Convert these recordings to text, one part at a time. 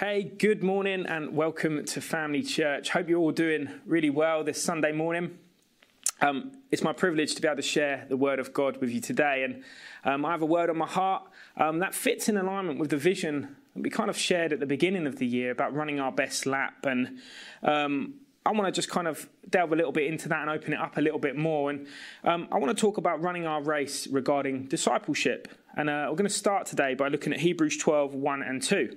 Hey, good morning and welcome to Family Church. Hope you're all doing really well this Sunday morning. Um, it's my privilege to be able to share the Word of God with you today, and um, I have a word on my heart um, that fits in alignment with the vision that we kind of shared at the beginning of the year about running our best lap. And um, I want to just kind of delve a little bit into that and open it up a little bit more. And um, I want to talk about running our race regarding discipleship. And uh, we're going to start today by looking at Hebrews 12 1 and 2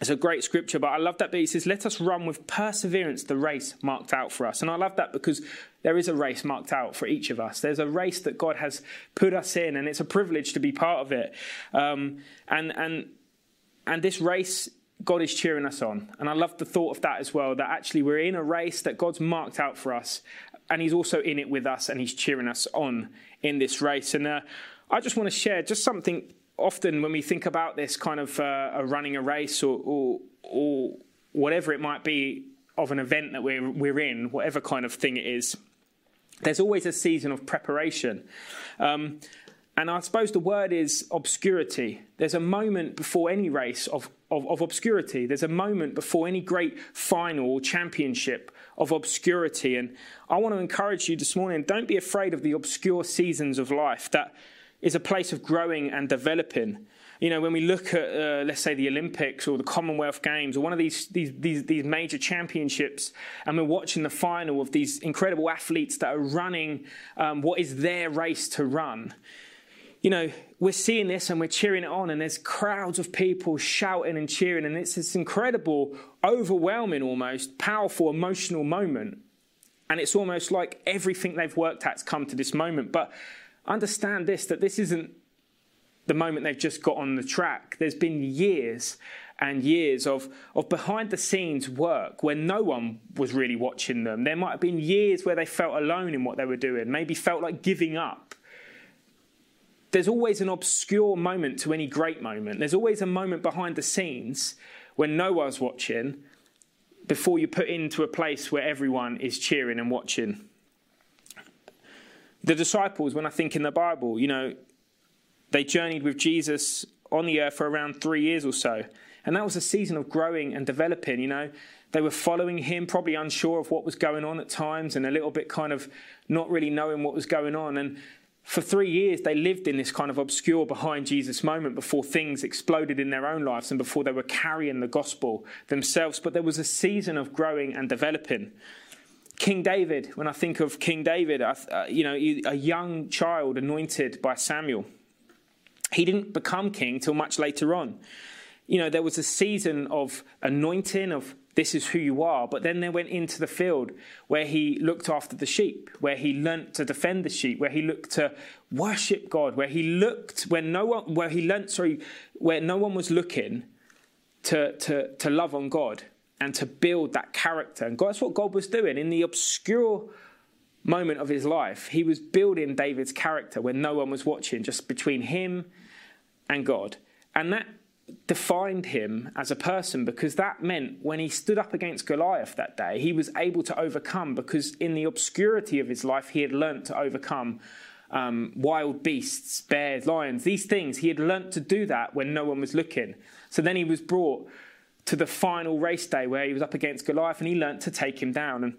It's a great scripture, but I love that bit. He says, Let us run with perseverance the race marked out for us. And I love that because there is a race marked out for each of us. There's a race that God has put us in, and it's a privilege to be part of it. Um, and, and, and this race, God is cheering us on. And I love the thought of that as well that actually we're in a race that God's marked out for us, and He's also in it with us, and He's cheering us on in this race. And uh, I just want to share just something often when we think about this kind of uh, running a race or, or, or, whatever it might be of an event that we're, we're in, whatever kind of thing it is, there's always a season of preparation. Um, and I suppose the word is obscurity. There's a moment before any race of, of, of, obscurity. There's a moment before any great final or championship of obscurity. And I want to encourage you this morning don't be afraid of the obscure seasons of life that is a place of growing and developing. You know, when we look at, uh, let's say, the Olympics or the Commonwealth Games or one of these, these, these, these major championships, and we're watching the final of these incredible athletes that are running um, what is their race to run, you know, we're seeing this and we're cheering it on, and there's crowds of people shouting and cheering, and it's this incredible, overwhelming, almost powerful, emotional moment. And it's almost like everything they've worked at's come to this moment. But understand this that this isn't the moment they've just got on the track. There's been years and years of, of behind the scenes work where no one was really watching them. There might have been years where they felt alone in what they were doing, maybe felt like giving up. There's always an obscure moment to any great moment. There's always a moment behind the scenes when no one's watching before you put into a place where everyone is cheering and watching the disciples, when I think in the Bible, you know, they journeyed with Jesus on the earth for around three years or so. And that was a season of growing and developing, you know. They were following him, probably unsure of what was going on at times and a little bit kind of not really knowing what was going on. And for three years, they lived in this kind of obscure behind Jesus moment before things exploded in their own lives and before they were carrying the gospel themselves. But there was a season of growing and developing. King David, when I think of King David, uh, you know, a young child anointed by Samuel, he didn't become king till much later on. You know, there was a season of anointing, of this is who you are, but then they went into the field where he looked after the sheep, where he learnt to defend the sheep, where he looked to worship God, where he looked, when no one, where he learnt, sorry, where no one was looking to, to, to love on God and to build that character. And that's what God was doing in the obscure moment of his life. He was building David's character when no one was watching, just between him and God. And that defined him as a person because that meant when he stood up against Goliath that day, he was able to overcome because in the obscurity of his life, he had learnt to overcome um, wild beasts, bears, lions, these things. He had learnt to do that when no one was looking. So then he was brought to the final race day where he was up against Goliath and he learnt to take him down. And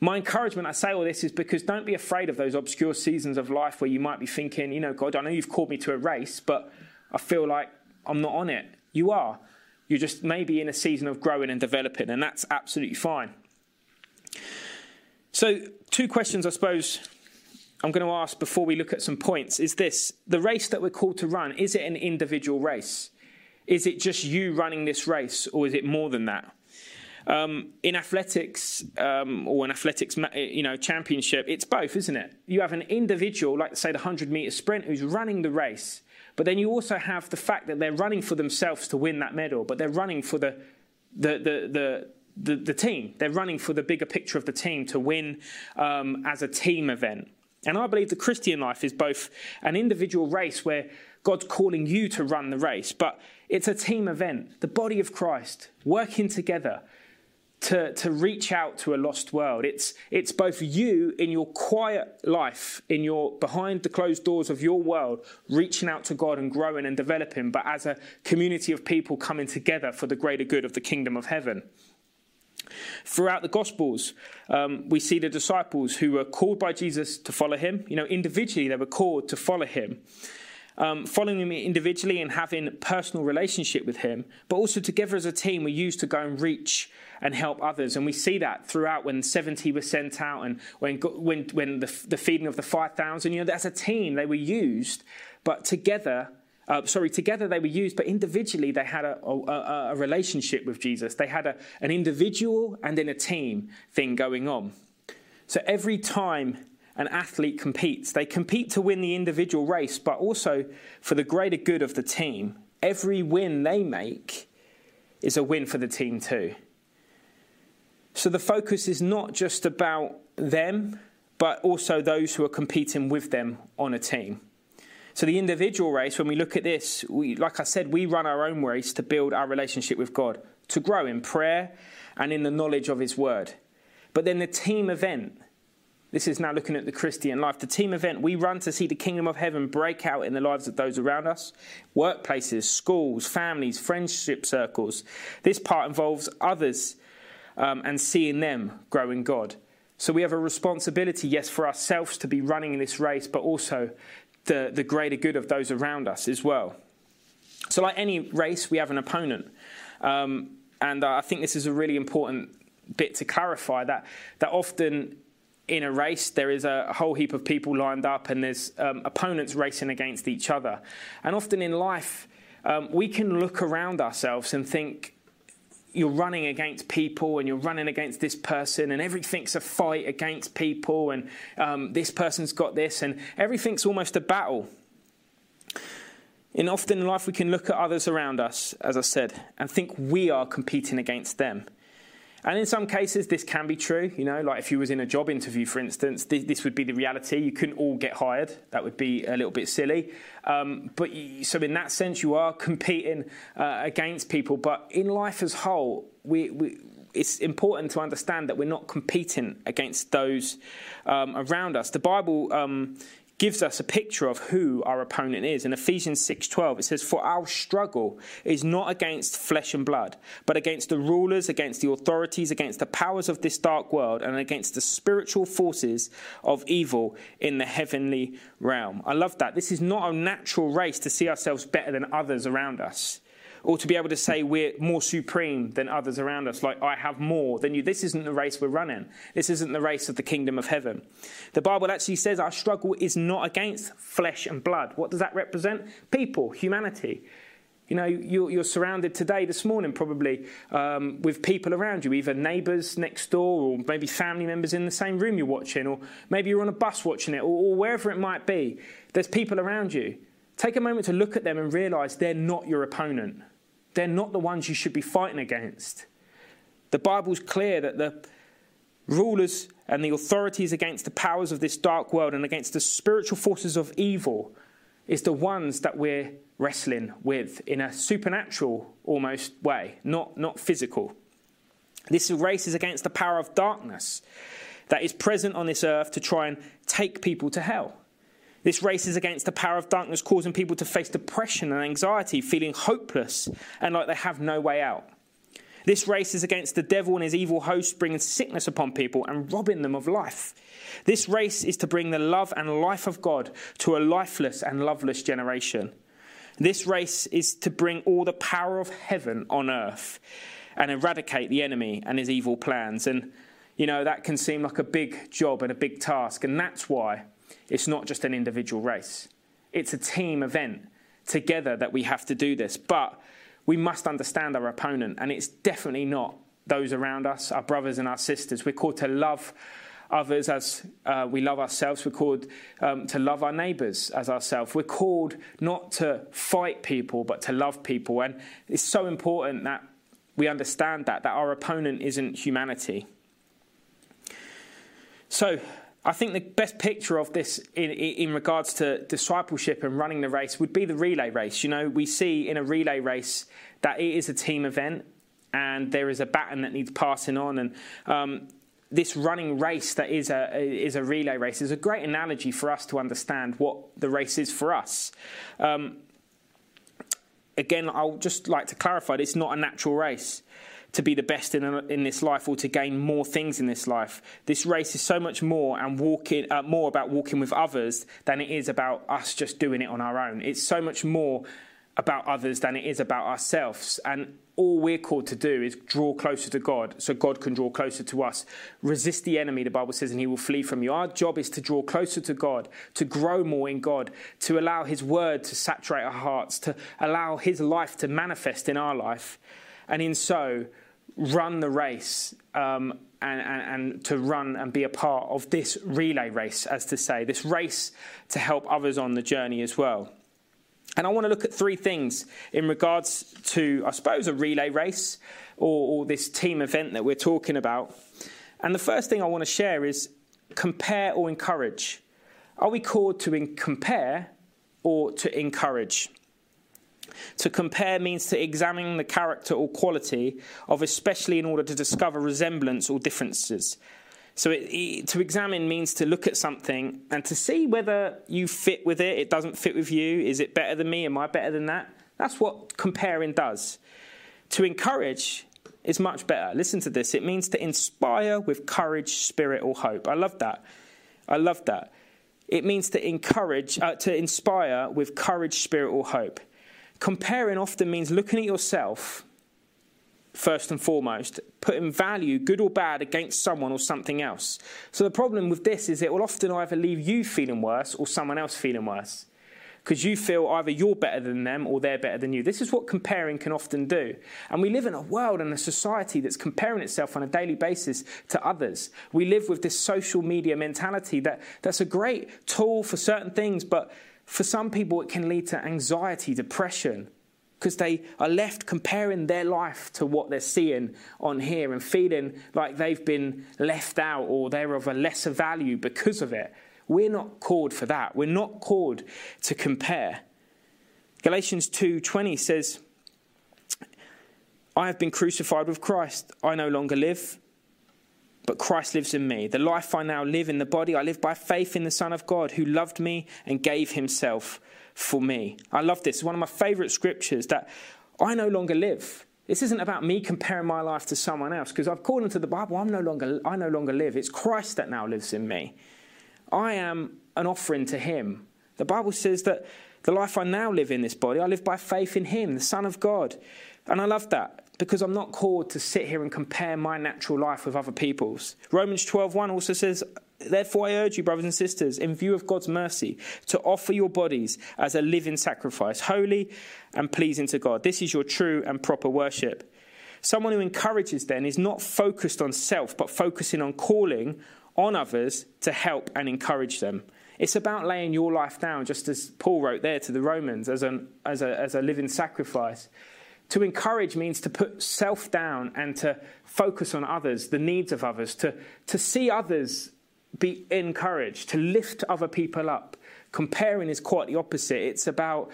my encouragement, I say all this, is because don't be afraid of those obscure seasons of life where you might be thinking, you know, God, I know you've called me to a race, but I feel like I'm not on it. You are. You're just maybe in a season of growing and developing, and that's absolutely fine. So, two questions I suppose I'm going to ask before we look at some points is this the race that we're called to run, is it an individual race? Is it just you running this race, or is it more than that? Um, in athletics um, or an athletics you know championship, it's both, isn't it? You have an individual, like say the hundred meter sprint, who's running the race, but then you also have the fact that they're running for themselves to win that medal, but they're running for the the the the, the, the team. They're running for the bigger picture of the team to win um, as a team event. And I believe the Christian life is both an individual race where God's calling you to run the race, but it's a team event. The body of Christ working together to, to reach out to a lost world. It's, it's both you in your quiet life, in your behind the closed doors of your world, reaching out to God and growing and developing, but as a community of people coming together for the greater good of the kingdom of heaven. Throughout the Gospels, um, we see the disciples who were called by Jesus to follow him. You know, individually, they were called to follow him. Um, following him individually and having personal relationship with him, but also together as a team, we used to go and reach and help others. And we see that throughout when 70 were sent out and when, when, when the, the feeding of the 5,000, you know, as a team, they were used, but together uh, sorry, together they were used, but individually they had a, a, a relationship with Jesus. They had a, an individual and in a team thing going on. So every time an athlete competes, they compete to win the individual race, but also for the greater good of the team. Every win they make is a win for the team too. So the focus is not just about them, but also those who are competing with them on a team. So the individual race, when we look at this, we, like I said, we run our own race to build our relationship with God, to grow in prayer and in the knowledge of His Word. But then the team event, this is now looking at the Christian life. The team event, we run to see the kingdom of heaven break out in the lives of those around us workplaces, schools, families, friendship circles. This part involves others um, and seeing them grow in God. So we have a responsibility, yes, for ourselves to be running this race, but also the, the greater good of those around us as well. So, like any race, we have an opponent. Um, and uh, I think this is a really important bit to clarify that, that often in a race, there is a whole heap of people lined up and there's um, opponents racing against each other. And often in life, um, we can look around ourselves and think, you're running against people and you're running against this person and everything's a fight against people and um, this person's got this and everything's almost a battle. And often in life, we can look at others around us, as I said, and think we are competing against them. And in some cases, this can be true. You know, like if you was in a job interview, for instance, this, this would be the reality. You couldn't all get hired. That would be a little bit silly. Um, but you, so in that sense, you are competing uh, against people. But in life as a whole, we, we it's important to understand that we're not competing against those um, around us. The Bible um, gives us a picture of who our opponent is. In Ephesians 6:12 it says for our struggle is not against flesh and blood, but against the rulers, against the authorities, against the powers of this dark world and against the spiritual forces of evil in the heavenly realm. I love that. This is not a natural race to see ourselves better than others around us or to be able to say we're more supreme than others around us, like I have more than you. This isn't the race we're running. This isn't the race of the kingdom of heaven. The Bible actually says our struggle is not against flesh and blood. What does that represent? People, humanity. You know, you're, surrounded today, this morning, probably um, with people around you, either neighbours next door or maybe family members in the same room you're watching, or maybe you're on a bus watching it, or, or wherever it might be. There's people around you. Take a moment to look at them and realise they're not your opponent. They're not the ones you should be fighting against. The Bible's clear that the rulers and the authorities against the powers of this dark world and against the spiritual forces of evil is the ones that we're wrestling with in a supernatural almost way, not, not physical. This race is against the power of darkness that is present on this earth to try and take people to hell. This race is against the power of darkness, causing people to face depression and anxiety, feeling hopeless and like they have no way out. This race is against the devil and his evil hosts, bringing sickness upon people and robbing them of life. This race is to bring the love and life of God to a lifeless and loveless generation. This race is to bring all the power of heaven on earth and eradicate the enemy and his evil plans. And, you know, that can seem like a big job and a big task. And that's why it's not just an individual race, it's a team event together that we have to do this. But we must understand our opponent, and it's definitely not those around us, our brothers and our sisters. We're called to love others as uh, we love ourselves. We're called um, to love our neighbours as ourselves. We're called not to fight people, but to love people. And it's so important that we understand that, that our opponent isn't humanity. So, I think the best picture of this in, in regards to discipleship and running the race would be the relay race. You know, we see in a relay race that it is a team event and there is a baton that needs passing on. And um, this running race that is a, is a relay race is a great analogy for us to understand what the race is for us. Um, again, I'll just like to clarify it's not a natural race to be the best in, in this life or to gain more things in this life. This race is so much more and walking uh, more about walking with others than it is about us just doing it on our own. It's so much more about others than it is about ourselves. And all we're called to do is draw closer to God so God can draw closer to us. Resist the enemy, the Bible says, and he will flee from you. Our job is to draw closer to God, to grow more in God, to allow his word to saturate our hearts, to allow his life to manifest in our life. And in so, run the race um, and, and, and, to run and be a part of this relay race, as to say, this race to help others on the journey as well. And I want to look at three things in regards to, I suppose, a relay race or, or this team event that we're talking about. And the first thing I want to share is compare or encourage. Are we called to compare or to encourage? To compare means to examine the character or quality of, especially in order to discover resemblance or differences. So it, it, to examine means to look at something and to see whether you fit with it, it doesn't fit with you, is it better than me, am I better than that? That's what comparing does. To encourage is much better. Listen to this. It means to inspire with courage, spirit, or hope. I love that. I love that. It means to encourage, uh, to inspire with courage, spirit, or hope. Comparing often means looking at yourself first and foremost, putting value, good or bad, against someone or something else. So the problem with this is it will often either leave you feeling worse or someone else feeling worse. Because you feel either you're better than them or they're better than you. This is what comparing can often do. And we live in a world and a society that's comparing itself on a daily basis to others. We live with this social media mentality that, that's a great tool for certain things, but for some people, it can lead to anxiety, depression, because they are left comparing their life to what they're seeing on here and feeling like they've been left out or they're of a lesser value because of it. We're not called for that. We're not called to compare. Galatians 2:20 says, I have been crucified with Christ. I no longer live, but Christ lives in me. The life I now live in the body, I live by faith in the Son of God who loved me and gave himself for me. I love this. It's one of my favorite scriptures that I no longer live. This isn't about me comparing my life to someone else because according to the Bible, I'm no longer, I no longer live. It's Christ that now lives in me. I am an offering to him. The Bible says that the life I now live in this body, I live by faith in him, the Son of God. And I love that because I'm not called to sit here and compare my natural life with other people's. Romans 12:1 also says, Therefore, I urge you, brothers and sisters, in view of God's mercy, to offer your bodies as a living sacrifice, holy and pleasing to God. This is your true and proper worship. Someone who encourages then is not focused on self, but focusing on calling on others to help and encourage them. It's about laying your life down, just as Paul wrote there to the Romans, as, an, as, a, as a living sacrifice. To encourage means to put self down and to focus on others, the needs of others, to, to see others be encouraged, to lift other people up. Comparing is quite the opposite. It's about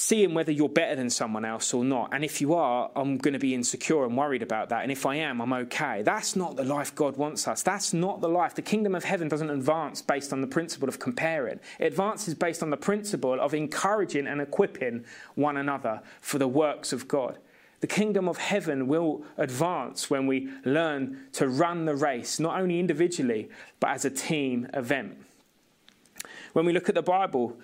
seeing whether you're better than someone else or not. And if you are, I'm going to be insecure and worried about that. And if I am, I'm okay. That's not the life God wants us. That's not the life. The kingdom of heaven doesn't advance based on the principle of comparing, it advances based on the principle of encouraging and equipping one another for the works of God. The kingdom of heaven will advance when we learn to run the race, not only individually, but as a team event. When we look at the Bible,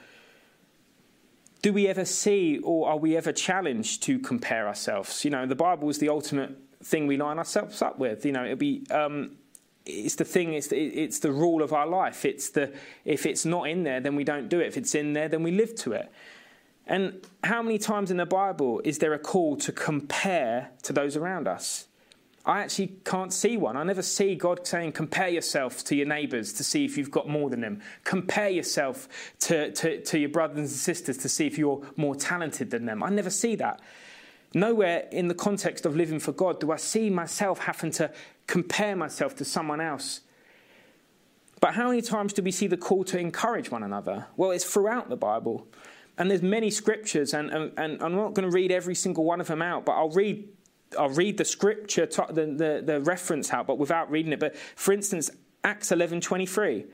do we ever see or are we ever challenged to compare ourselves? You know, the Bible is the ultimate thing we line ourselves up with. You know, it'll be. Um, it's the thing. It's the, it's the rule of our life. It's the if it's not in there, then we don't do it. If it's in there, then we live to it. And how many times in the Bible is there a call to compare to those around us? I actually can't see one. I never see God saying, compare yourself to your neighbours to see if you've got more than them. Compare yourself to, to, to your brothers and sisters to see if you're more talented than them. I never see that. Nowhere in the context of living for God do I see myself having to compare myself to someone else. But how many times do we see the call to encourage one another? Well, it's throughout the Bible. And there's many scriptures, and, and, and I'm not going to read every single one of them out, but I'll read, I'll read the scripture, the, the, the reference out, but without reading it. But for instance, Acts 11.23. It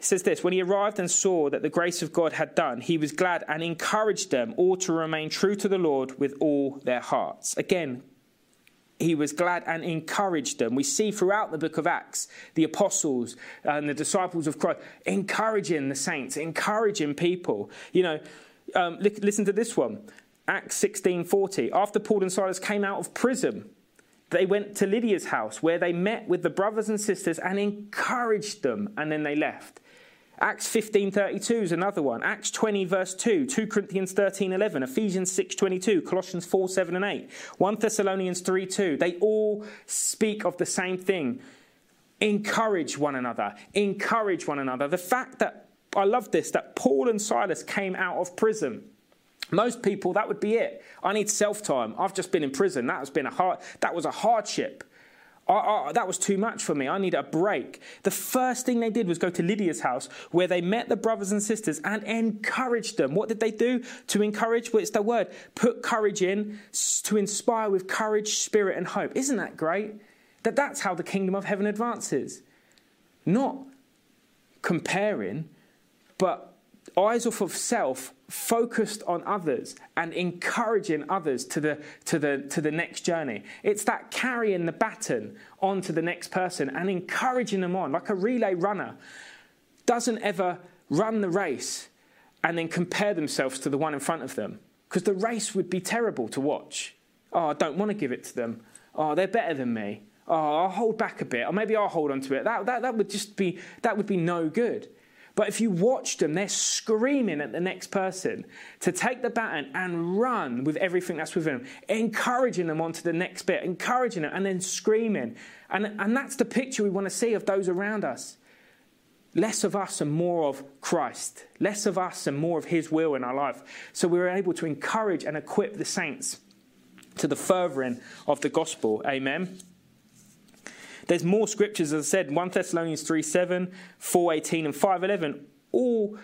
says this When he arrived and saw that the grace of God had done, he was glad and encouraged them all to remain true to the Lord with all their hearts. Again, he was glad and encouraged them. We see throughout the book of Acts the apostles and the disciples of Christ encouraging the saints, encouraging people. You know, um, listen to this one Acts 16:40. After Paul and Silas came out of prison, they went to Lydia's house where they met with the brothers and sisters and encouraged them, and then they left. Acts 15:32 is another one. Acts 20 verse 2, 2 Corinthians 13:11, Ephesians 6:22, Colossians 4, 7 and 8, 1 Thessalonians 3, 2. They all speak of the same thing. Encourage one another. Encourage one another. The fact that I love this that Paul and Silas came out of prison. Most people that would be it. I need self-time. I've just been in prison. That has been a hard that was a hardship. I, I, that was too much for me. I need a break. The first thing they did was go to Lydia's house where they met the brothers and sisters and encouraged them. What did they do to encourage? Well, the word. Put courage in to inspire with courage, spirit, and hope. Isn't that great? That that's how the kingdom of heaven advances. Not comparing, but eyes off of self focused on others and encouraging others to the, to, the, to the next journey. It's that carrying the baton on to the next person and encouraging them on, like a relay runner doesn't ever run the race and then compare themselves to the one in front of them because the race would be terrible to watch. Oh, I don't want to give it to them. Oh, they're better than me. Oh, I'll hold back a bit, or maybe I'll hold on to it. That, that, that would just be, that would be no good. But if you watch them, they're screaming at the next person to take the baton and run with everything that's within them, encouraging them onto the next bit, encouraging them, and then screaming. And, and that's the picture we want to see of those around us. Less of us and more of Christ. Less of us and more of His will in our life. So we're able to encourage and equip the saints to the furthering of the gospel. Amen. There's more scriptures, as I said, 1 Thessalonians 3 7, 4 18, and 5 11, all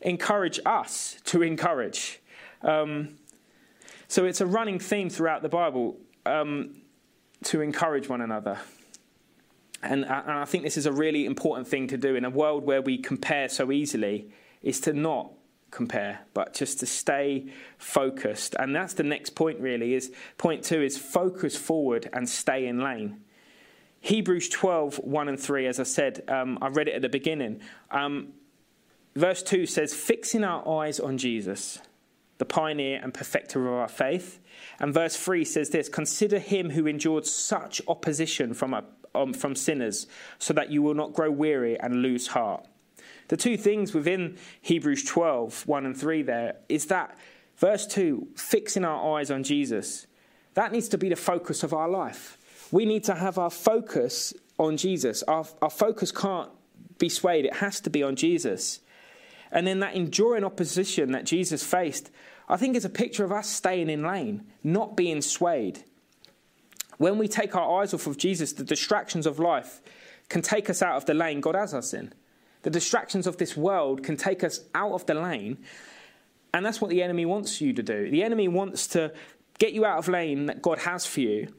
encourage us to encourage. Um, so it's a running theme throughout the Bible um, to encourage one another. And, and I think this is a really important thing to do in a world where we compare so easily, is to not compare but just to stay focused and that's the next point really is point two is focus forward and stay in lane Hebrews 12, 1 and 3, as I said, um, I read it at the beginning. Um, verse 2 says, Fixing our eyes on Jesus, the pioneer and perfecter of our faith. And verse 3 says this Consider him who endured such opposition from, um, from sinners, so that you will not grow weary and lose heart. The two things within Hebrews 12, 1 and 3 there is that verse 2, fixing our eyes on Jesus, that needs to be the focus of our life we need to have our focus on Jesus. Our, our focus can't be swayed, it has to be on Jesus. And then that enduring opposition that Jesus faced, I think is a picture of us staying in lane, not being swayed. When we take our eyes off of Jesus, the distractions of life can take us out of the lane God has us in. The distractions of this world can take us out of the lane. And that's what the enemy wants you to do. The enemy wants to get you out of lane that God has for you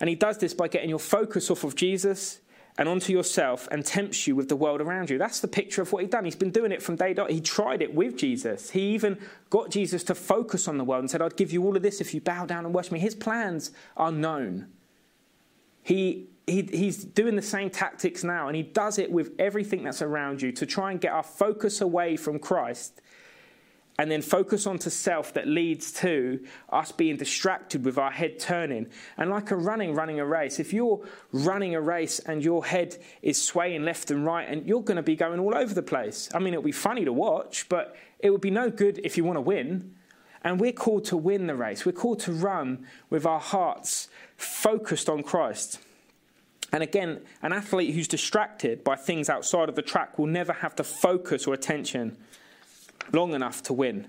and he does this by getting your focus off of Jesus and onto yourself and tempts you with the world around you. That's the picture of what he'd done. He's been doing it from day dot. He tried it with Jesus. He even got Jesus to focus on the world and said, I'd give you all of this if you bow down and worship me. His plans are known. He, he, he's doing the same tactics now, and he does it with everything that's around you to try and get our focus away from Christ and then focus onto self that leads to us being distracted with our head turning. And like a running, running a race, if you're running a race and your head is swaying left and right, and you're going to be going all over the place. I mean, it'll be funny to watch, but it would be no good if you want to win. And we're called to win the race. We're called to run with our hearts focused on Christ. And again, an athlete who's distracted by things outside of the track will never have the focus or attention long enough to win.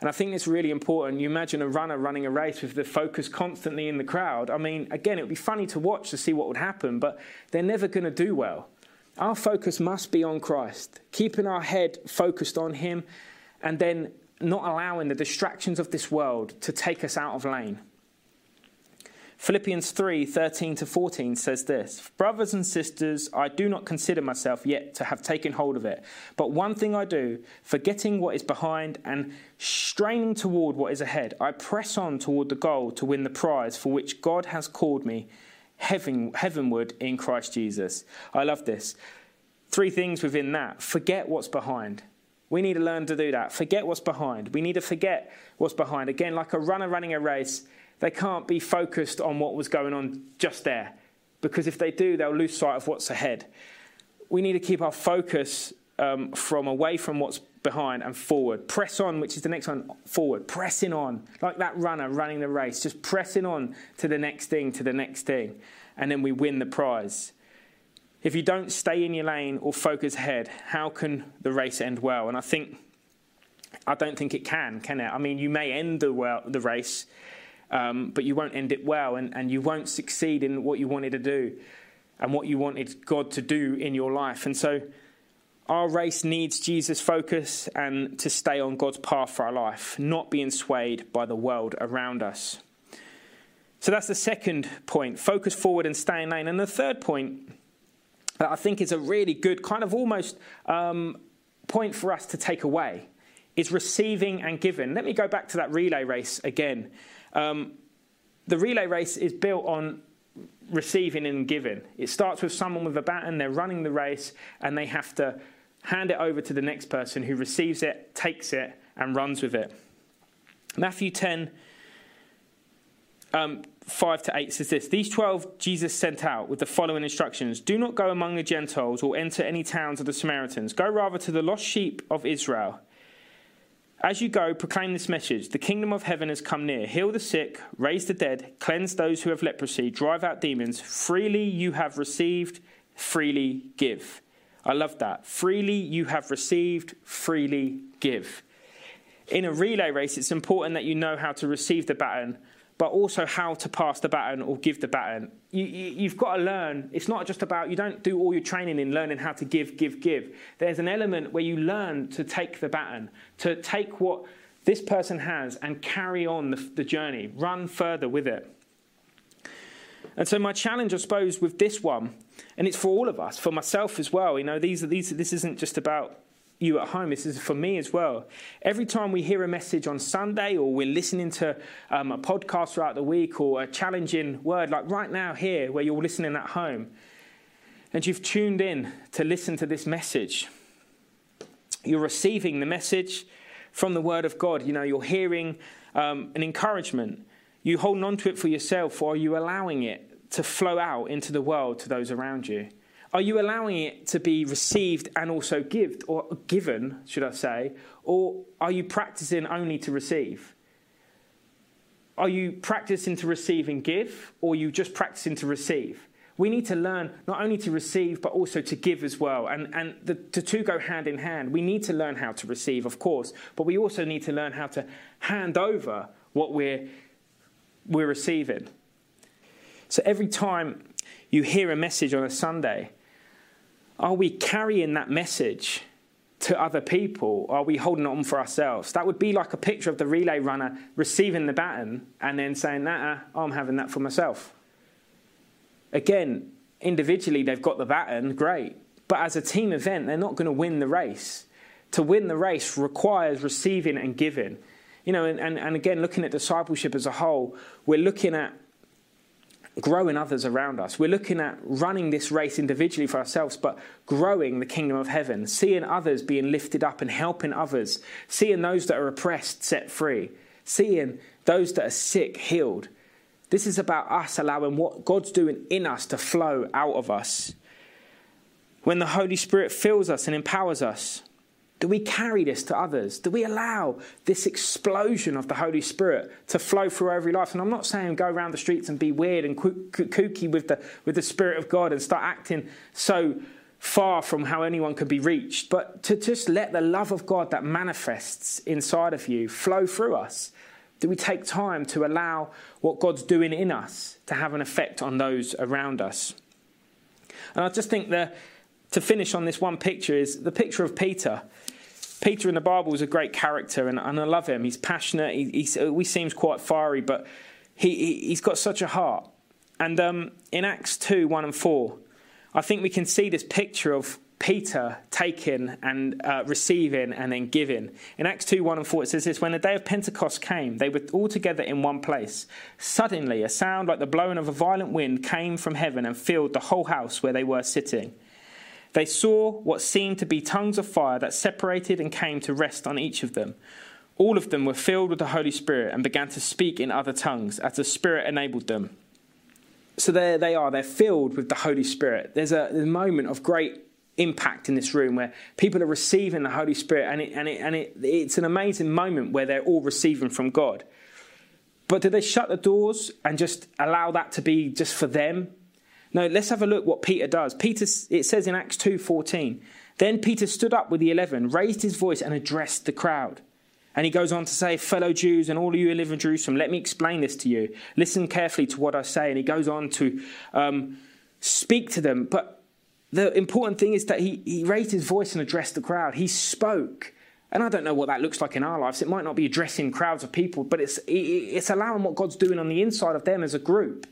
And I think it's really important. You imagine a runner running a race with the focus constantly in the crowd. I mean, again, it would be funny to watch to see what would happen, but they're never going to do well. Our focus must be on Christ, keeping our head focused on Him, and then not allowing the distractions of this world to take us out of lane. Philippians 3 13 to 14 says this Brothers and sisters, I do not consider myself yet to have taken hold of it. But one thing I do, forgetting what is behind and straining toward what is ahead, I press on toward the goal to win the prize for which God has called me heaven, heavenward in Christ Jesus. I love this. Three things within that forget what's behind. We need to learn to do that. Forget what's behind. We need to forget what's behind. Again, like a runner running a race they can't be focused on what was going on just there, because if they do, they'll lose sight of what's ahead. We need to keep our focus um, from away from what's behind and forward. Press on, which is the next one, forward. Pressing on, like that runner running the race, just pressing on to the next thing, to the next thing, and then we win the prize. If you don't stay in your lane or focus ahead, how can the race end well? And I think, I don't think it can, can it? I mean, you may end the, well, the race um, but you won't end it well and, and you won't succeed in what you wanted to do and what you wanted God to do in your life. And so our race needs Jesus' focus and to stay on God's path for our life, not being swayed by the world around us. So that's the second point focus forward and stay in lane. And the third point that I think is a really good, kind of almost um, point for us to take away is receiving and giving. Let me go back to that relay race again. Um, the relay race is built on receiving and giving. It starts with someone with a baton, they're running the race, and they have to hand it over to the next person who receives it, takes it, and runs with it. Matthew 10, um, 5 to 8 says this These 12 Jesus sent out with the following instructions Do not go among the Gentiles or enter any towns of the Samaritans. Go rather to the lost sheep of Israel. As you go, proclaim this message The kingdom of heaven has come near. Heal the sick, raise the dead, cleanse those who have leprosy, drive out demons. Freely you have received, freely give. I love that. Freely you have received, freely give. In a relay race, it's important that you know how to receive the baton but also how to pass the baton or give the baton. You, you, have got to learn. It's not just about, you don't do all your training in learning how to give, give, give. There's an element where you learn to take the baton, to take what this person has and carry on the, the journey, run further with it. And so my challenge, I suppose, with this one, and it's for all of us, for myself as well. You know, these are these. This isn't just about you at home, this is for me as well. Every time we hear a message on Sunday or we're listening to um, a podcast throughout the week or a challenging word, like right now here where you're listening at home, and you've tuned in to listen to this message, you're receiving the message from the Word of God. You know, you're hearing um, an encouragement. You holding on to it for yourself, or are you allowing it to flow out into the world to those around you? Are you allowing it to be received and also given, or given, should I say, or are you practicing only to receive? Are you practicing to receive and give, or are you just practicing to receive? We need to learn not only to receive, but also to give as well. And, and the, the two go hand in hand. We need to learn how to receive, of course, but we also need to learn how to hand over what we're, we're receiving. So every time you hear a message on a Sunday, are we carrying that message to other people? Are we holding it on for ourselves? That would be like a picture of the relay runner receiving the baton and then saying, nah, I'm having that for myself. Again, individually, they've got the baton, great. But as a team event, they're not going to win the race. To win the race requires receiving and giving. You know, and, and, and again, looking at discipleship as a whole, we're looking at growing others around us. We're looking at running this race individually for ourselves, but growing the kingdom of heaven, seeing others being lifted up and helping others, seeing those that are oppressed set free, seeing those that are sick healed. This is about us allowing what God's doing in us to flow out of us. When the Holy Spirit fills us and empowers us, do we carry this to others? Do we allow this explosion of the Holy Spirit to flow through every life? And I'm not saying go around the streets and be weird and kooky with the, with the Spirit of God and start acting so far from how anyone could be reached, but to just let the love of God that manifests inside of you flow through us. Do we take time to allow what God's doing in us to have an effect on those around us? And I just think that to finish on this one picture is the picture of Peter. Peter in the Bible is a great character, and, and I love him. He's passionate. He, he, he seems quite fiery, but he, he, has got such a heart. And um, in Acts 2 1 and 4, I think we can see this picture of Peter taking and uh, receiving and then giving. In Acts 2 1 and 4, it says this When the day of Pentecost came, they were all together in one place. Suddenly, a sound like the blowing of a violent wind came from heaven and filled the whole house where they were sitting. They saw what seemed to be tongues of fire that separated and came to rest on each of them. All of them were filled with the Holy Spirit and began to speak in other tongues as the Spirit enabled them. So there they are, they're filled with the Holy Spirit. There's a, there's a moment of great impact in this room where people are receiving the Holy Spirit, and, it, and, it, and it, it's an amazing moment where they're all receiving from God. But do they shut the doors and just allow that to be just for them? No, let's have a look what Peter does. Peter, it says in Acts 2:14, then Peter stood up with the eleven, raised his voice, and addressed the crowd. And he goes on to say, Fellow Jews and all of you who live in Jerusalem, let me explain this to you. Listen carefully to what I say. And he goes on to um, speak to them. But the important thing is that he, he raised his voice and addressed the crowd. He spoke. And I don't know what that looks like in our lives. It might not be addressing crowds of people, but it's, it's allowing what God's doing on the inside of them as a group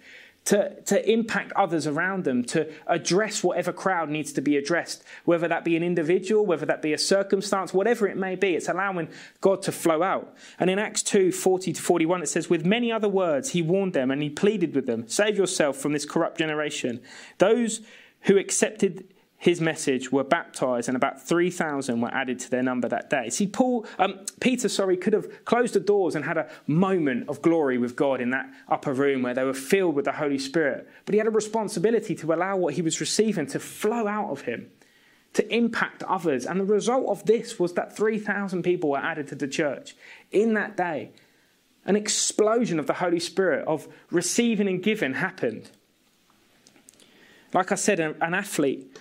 to, to impact others around them, to address whatever crowd needs to be addressed, whether that be an individual, whether that be a circumstance, whatever it may be. It's allowing God to flow out. And in Acts 2 40 to 41, it says, With many other words, he warned them and he pleaded with them, Save yourself from this corrupt generation. Those who accepted his message were baptized, and about 3,000 were added to their number that day. See, Paul, um, Peter, sorry, could have closed the doors and had a moment of glory with God in that upper room where they were filled with the Holy Spirit. But he had a responsibility to allow what he was receiving to flow out of him, to impact others. And the result of this was that 3,000 people were added to the church in that day. An explosion of the Holy Spirit, of receiving and giving, happened. Like I said, an athlete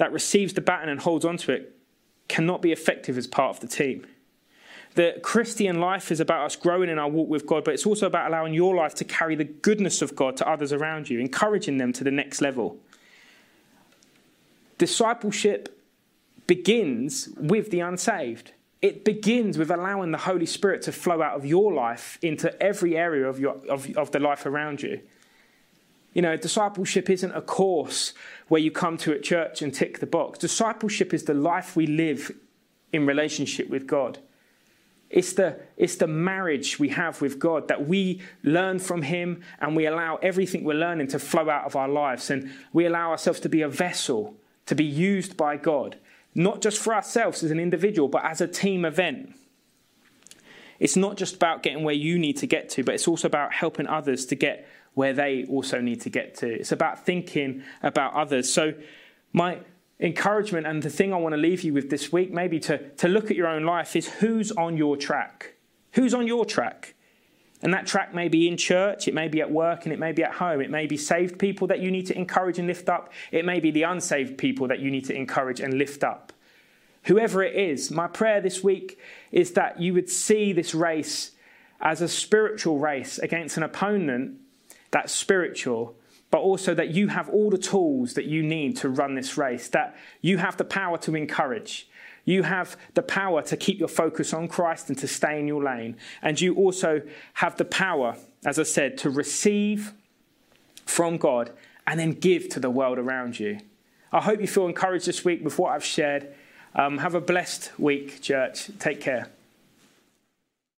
that receives the baton and holds onto it cannot be effective as part of the team. The Christian life is about us growing in our walk with God, but it's also about allowing your life to carry the goodness of God to others around you, encouraging them to the next level. Discipleship begins with the unsaved. It begins with allowing the Holy Spirit to flow out of your life into every area of, your, of, of the life around you. You know, discipleship isn't a course where you come to at church and tick the box. Discipleship is the life we live in relationship with God. It's the, it's the marriage we have with God that we learn from Him and we allow everything we're learning to flow out of our lives. And we allow ourselves to be a vessel, to be used by God, not just for ourselves as an individual, but as a team event. It's not just about getting where you need to get to, but it's also about helping others to get where they also need to get to. It's about thinking about others. So, my encouragement and the thing I want to leave you with this week, maybe to, to look at your own life, is who's on your track? Who's on your track? And that track may be in church, it may be at work, and it may be at home. It may be saved people that you need to encourage and lift up. It may be the unsaved people that you need to encourage and lift up. Whoever it is, my prayer this week is that you would see this race as a spiritual race against an opponent that's spiritual, but also that you have all the tools that you need to run this race, that you have the power to encourage. You have the power to keep your focus on Christ and to stay in your lane. And you also have the power, as I said, to receive from God and then give to the world around you. I hope you feel encouraged this week with what I've shared. Um, have a blessed week, church. Take care.